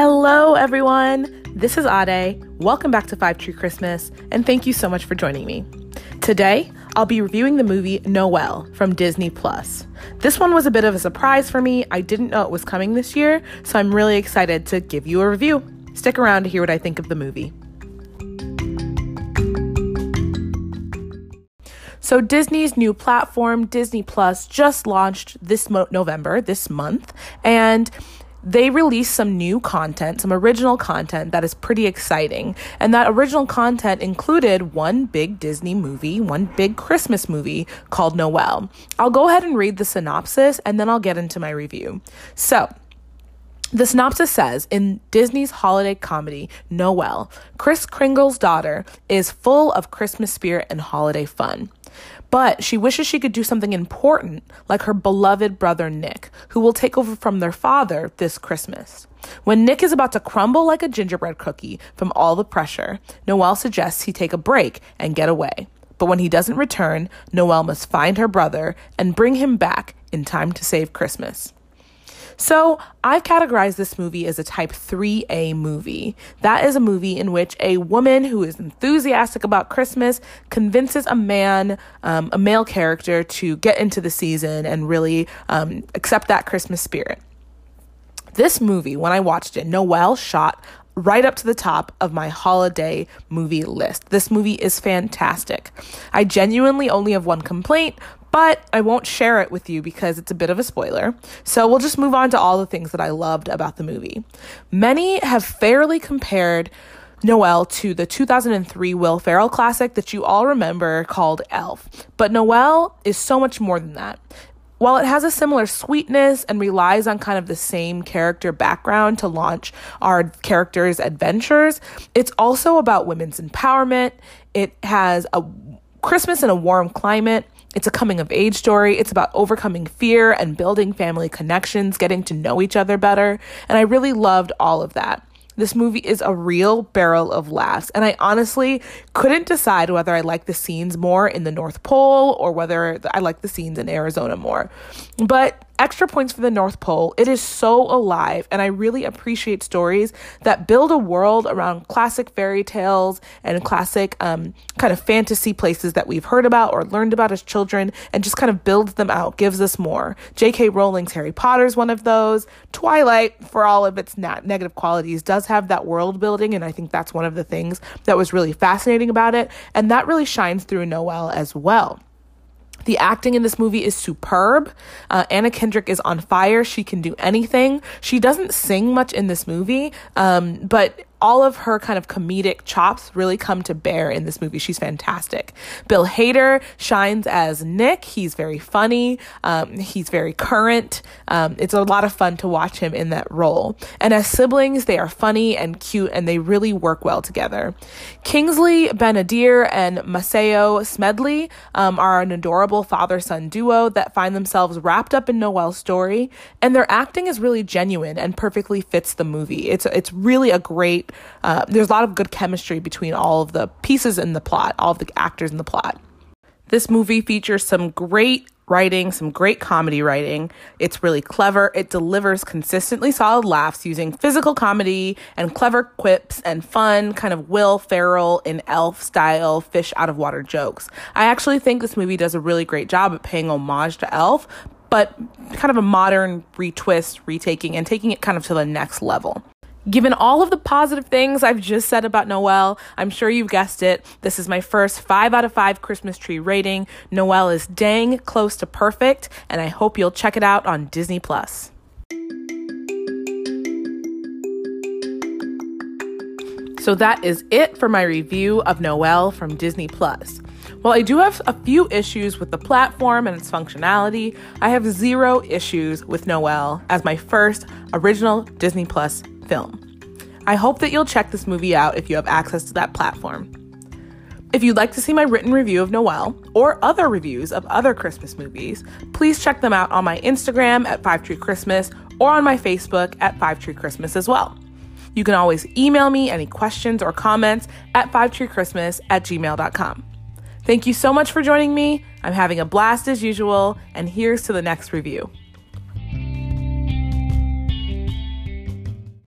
Hello, everyone. This is Ade. Welcome back to Five Tree Christmas, and thank you so much for joining me. Today, I'll be reviewing the movie Noelle from Disney Plus. This one was a bit of a surprise for me. I didn't know it was coming this year, so I'm really excited to give you a review. Stick around to hear what I think of the movie. So, Disney's new platform, Disney Plus, just launched this mo- November, this month, and they released some new content, some original content that is pretty exciting. And that original content included one big Disney movie, one big Christmas movie called Noelle. I'll go ahead and read the synopsis and then I'll get into my review. So, the synopsis says in Disney's holiday comedy, Noelle, Kris Kringle's daughter is full of Christmas spirit and holiday fun. But she wishes she could do something important, like her beloved brother Nick, who will take over from their father this Christmas. When Nick is about to crumble like a gingerbread cookie from all the pressure, Noelle suggests he take a break and get away. But when he doesn't return, Noelle must find her brother and bring him back in time to save Christmas. So I've categorized this movie as a type 3A movie. That is a movie in which a woman who is enthusiastic about Christmas convinces a man, um, a male character, to get into the season and really um, accept that Christmas spirit. This movie, when I watched it, Noelle shot right up to the top of my holiday movie list. This movie is fantastic. I genuinely only have one complaint, but I won't share it with you because it's a bit of a spoiler. So we'll just move on to all the things that I loved about the movie. Many have fairly compared Noelle to the 2003 Will Ferrell classic that you all remember called Elf. But Noelle is so much more than that. While it has a similar sweetness and relies on kind of the same character background to launch our characters' adventures, it's also about women's empowerment. It has a Christmas in a warm climate. It's a coming of age story. It's about overcoming fear and building family connections, getting to know each other better. And I really loved all of that. This movie is a real barrel of laughs, and I honestly couldn't decide whether I like the scenes more in the North Pole or whether I like the scenes in Arizona more. But extra points for the North Pole. It is so alive, and I really appreciate stories that build a world around classic fairy tales and classic um, kind of fantasy places that we've heard about or learned about as children, and just kind of builds them out, gives us more. J.K. Rowling's Harry Potter is one of those. Twilight, for all of its na- negative qualities, does have that world building, and I think that's one of the things that was really fascinating about it, and that really shines through Noelle as well. The acting in this movie is superb. Uh, Anna Kendrick is on fire. She can do anything. She doesn't sing much in this movie, um, but all of her kind of comedic chops really come to bear in this movie. She's fantastic. Bill Hader shines as Nick. He's very funny. Um, he's very current. Um, it's a lot of fun to watch him in that role. And as siblings, they are funny and cute, and they really work well together. Kingsley Ben-Adir and Maceo Smedley um, are an adorable father-son duo that find themselves wrapped up in Noelle's story, and their acting is really genuine and perfectly fits the movie. It's it's really a great uh, there's a lot of good chemistry between all of the pieces in the plot, all of the actors in the plot. This movie features some great writing, some great comedy writing. It's really clever. It delivers consistently solid laughs using physical comedy and clever quips and fun, kind of Will Ferrell in elf style fish out of water jokes. I actually think this movie does a really great job at paying homage to Elf, but kind of a modern retwist, retaking, and taking it kind of to the next level. Given all of the positive things I've just said about Noelle, I'm sure you've guessed it. This is my first 5 out of 5 Christmas tree rating. Noelle is dang close to perfect, and I hope you'll check it out on Disney Plus. So that is it for my review of Noelle from Disney Plus. While I do have a few issues with the platform and its functionality, I have zero issues with Noelle as my first original Disney Plus film. I hope that you'll check this movie out if you have access to that platform. If you'd like to see my written review of Noelle or other reviews of other Christmas movies, please check them out on my Instagram at Five Tree Christmas or on my Facebook at Five Tree Christmas as well. You can always email me any questions or comments at fivetreechristmas at gmail.com. Thank you so much for joining me. I'm having a blast as usual, and here's to the next review.